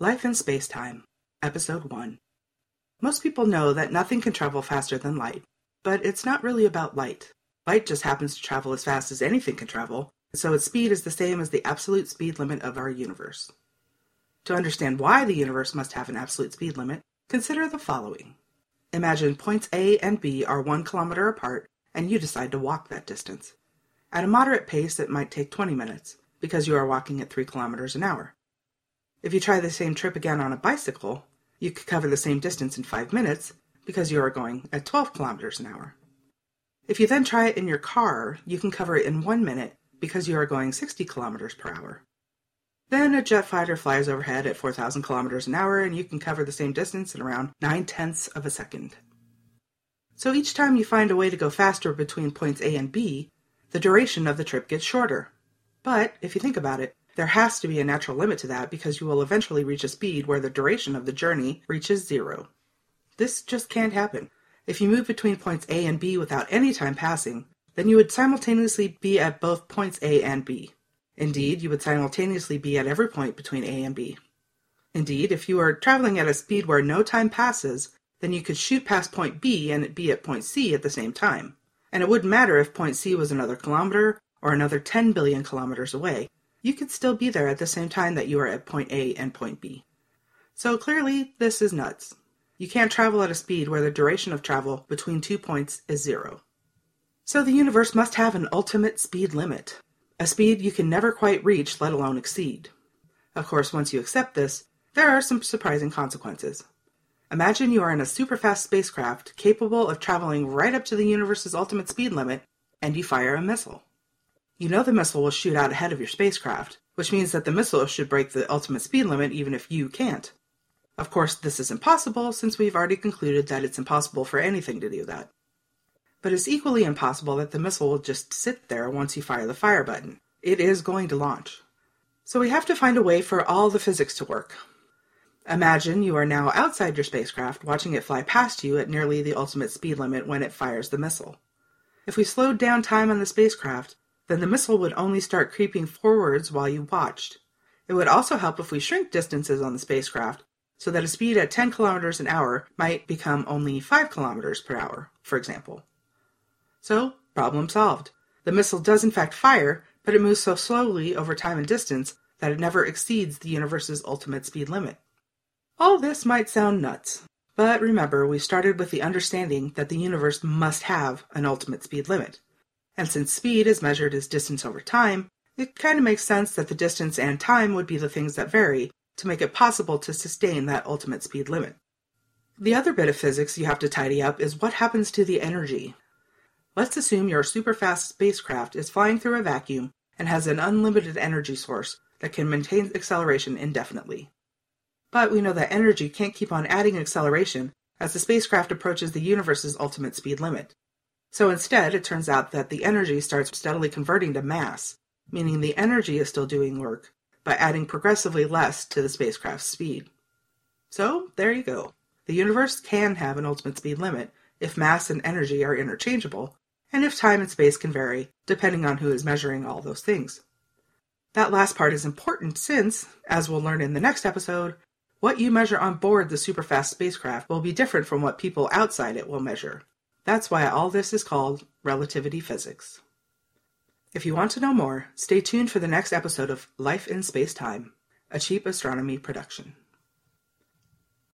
Life in Space-Time, Episode 1. Most people know that nothing can travel faster than light, but it's not really about light. Light just happens to travel as fast as anything can travel, so its speed is the same as the absolute speed limit of our universe. To understand why the universe must have an absolute speed limit, consider the following. Imagine points A and B are one kilometer apart, and you decide to walk that distance. At a moderate pace, it might take 20 minutes, because you are walking at 3 kilometers an hour. If you try the same trip again on a bicycle, you could cover the same distance in five minutes because you are going at 12 kilometers an hour. If you then try it in your car, you can cover it in one minute because you are going 60 kilometers per hour. Then a jet fighter flies overhead at 4,000 kilometers an hour and you can cover the same distance in around 9 tenths of a second. So each time you find a way to go faster between points A and B, the duration of the trip gets shorter. But if you think about it, there has to be a natural limit to that because you will eventually reach a speed where the duration of the journey reaches zero. This just can't happen. If you move between points A and B without any time passing, then you would simultaneously be at both points A and B. Indeed, you would simultaneously be at every point between A and B. Indeed, if you are traveling at a speed where no time passes, then you could shoot past point B and be at point C at the same time. And it wouldn't matter if point C was another kilometer or another 10 billion kilometers away, you could still be there at the same time that you are at point A and point B. So clearly, this is nuts. You can't travel at a speed where the duration of travel between two points is zero. So the universe must have an ultimate speed limit, a speed you can never quite reach, let alone exceed. Of course, once you accept this, there are some surprising consequences. Imagine you are in a super fast spacecraft capable of traveling right up to the universe's ultimate speed limit, and you fire a missile. You know the missile will shoot out ahead of your spacecraft, which means that the missile should break the ultimate speed limit even if you can't. Of course, this is impossible since we've already concluded that it's impossible for anything to do that. But it's equally impossible that the missile will just sit there once you fire the fire button. It is going to launch. So we have to find a way for all the physics to work. Imagine you are now outside your spacecraft watching it fly past you at nearly the ultimate speed limit when it fires the missile. If we slowed down time on the spacecraft, then the missile would only start creeping forwards while you watched. It would also help if we shrink distances on the spacecraft so that a speed at 10 kilometers an hour might become only 5 kilometers per hour, for example. So, problem solved. The missile does in fact fire, but it moves so slowly over time and distance that it never exceeds the universe's ultimate speed limit. All this might sound nuts, but remember we started with the understanding that the universe must have an ultimate speed limit. And since speed is measured as distance over time, it kind of makes sense that the distance and time would be the things that vary to make it possible to sustain that ultimate speed limit. The other bit of physics you have to tidy up is what happens to the energy. Let's assume your super fast spacecraft is flying through a vacuum and has an unlimited energy source that can maintain acceleration indefinitely. But we know that energy can't keep on adding acceleration as the spacecraft approaches the universe's ultimate speed limit. So instead, it turns out that the energy starts steadily converting to mass, meaning the energy is still doing work, but adding progressively less to the spacecraft's speed. So, there you go. The universe can have an ultimate speed limit if mass and energy are interchangeable, and if time and space can vary, depending on who is measuring all those things. That last part is important since, as we'll learn in the next episode, what you measure on board the superfast spacecraft will be different from what people outside it will measure. That's why all this is called relativity physics. If you want to know more, stay tuned for the next episode of Life in Space Time, a cheap astronomy production.